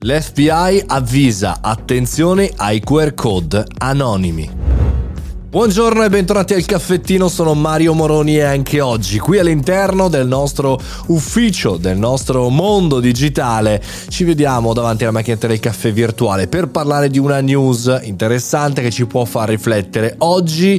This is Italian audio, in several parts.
L'FBI avvisa attenzione ai QR code anonimi. Buongiorno e bentornati al caffettino, sono Mario Moroni e anche oggi qui all'interno del nostro ufficio, del nostro mondo digitale, ci vediamo davanti alla macchinetta del caffè virtuale per parlare di una news interessante che ci può far riflettere. Oggi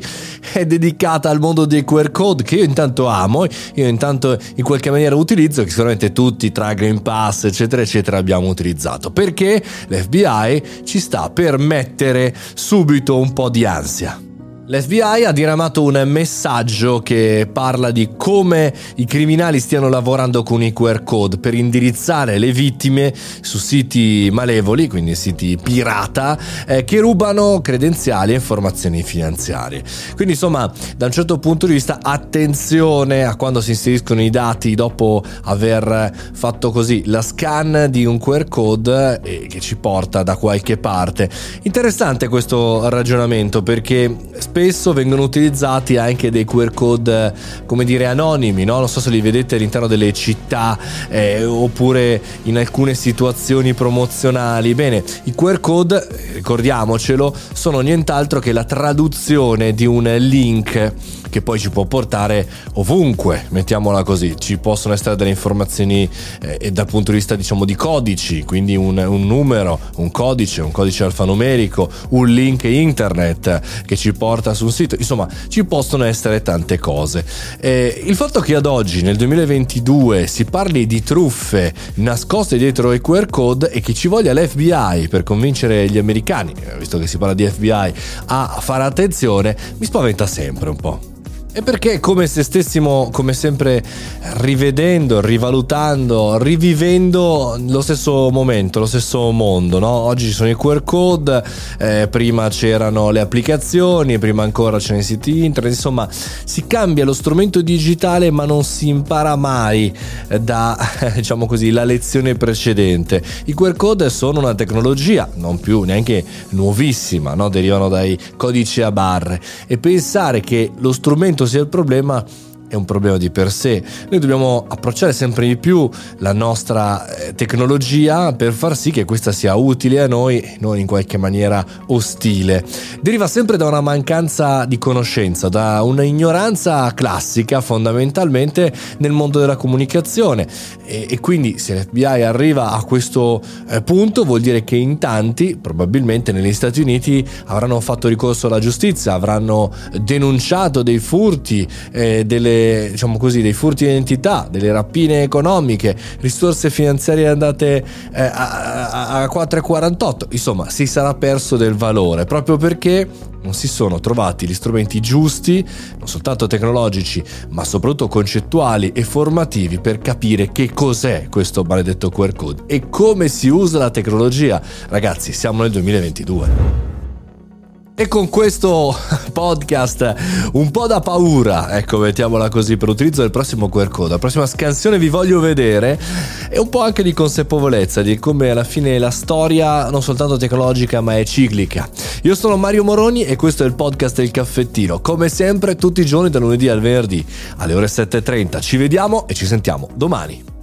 è dedicata al mondo dei QR code che io intanto amo, io intanto in qualche maniera utilizzo, che sicuramente tutti tra Green Pass eccetera eccetera abbiamo utilizzato, perché l'FBI ci sta per mettere subito un po' di ansia. L'FBI ha diramato un messaggio che parla di come i criminali stiano lavorando con i QR code per indirizzare le vittime su siti malevoli, quindi siti pirata, eh, che rubano credenziali e informazioni finanziarie. Quindi insomma, da un certo punto di vista, attenzione a quando si inseriscono i dati dopo aver fatto così la scan di un QR code eh, che ci porta da qualche parte. Interessante questo ragionamento perché spesso spesso vengono utilizzati anche dei QR code, come dire, anonimi, no? Non so se li vedete all'interno delle città eh, oppure in alcune situazioni promozionali. Bene, i QR code, ricordiamocelo, sono nient'altro che la traduzione di un link che poi ci può portare ovunque, mettiamola così. Ci possono essere delle informazioni eh, dal punto di vista diciamo di codici, quindi un, un, numero, un codice, un codice alfanumerico, un link internet che ci porta su un sito, insomma ci possono essere tante cose. Eh, il fatto che ad oggi, nel 2022, si parli di truffe nascoste dietro ai QR code e che ci voglia l'FBI per convincere gli americani, eh, visto che si parla di FBI, a fare attenzione, mi spaventa sempre un po'. E perché è come se stessimo, come sempre, rivedendo, rivalutando, rivivendo lo stesso momento, lo stesso mondo, no? Oggi ci sono i QR code, eh, prima c'erano le applicazioni, prima ancora c'erano i siti internet, insomma si cambia lo strumento digitale ma non si impara mai da, diciamo così, la lezione precedente. I QR code sono una tecnologia, non più neanche nuovissima, no? Derivano dai codici a barre e pensare che lo strumento sia il problema è un problema di per sé. Noi dobbiamo approcciare sempre di più la nostra eh, tecnologia per far sì che questa sia utile a noi e non in qualche maniera ostile. Deriva sempre da una mancanza di conoscenza, da una ignoranza classica fondamentalmente nel mondo della comunicazione e, e quindi se l'FBI arriva a questo eh, punto vuol dire che in tanti, probabilmente negli Stati Uniti, avranno fatto ricorso alla giustizia, avranno denunciato dei furti, eh, delle diciamo così, dei furti di identità, delle rapine economiche, risorse finanziarie andate eh, a, a, a 4,48, insomma si sarà perso del valore proprio perché non si sono trovati gli strumenti giusti, non soltanto tecnologici, ma soprattutto concettuali e formativi per capire che cos'è questo maledetto QR code e come si usa la tecnologia. Ragazzi, siamo nel 2022. E con questo podcast un po' da paura, ecco, mettiamola così, per l'utilizzo del prossimo QR code, la prossima scansione vi voglio vedere e un po' anche di consapevolezza di come alla fine la storia non soltanto tecnologica ma è ciclica. Io sono Mario Moroni e questo è il podcast del caffettino, come sempre tutti i giorni da lunedì al venerdì alle ore 7.30. Ci vediamo e ci sentiamo domani.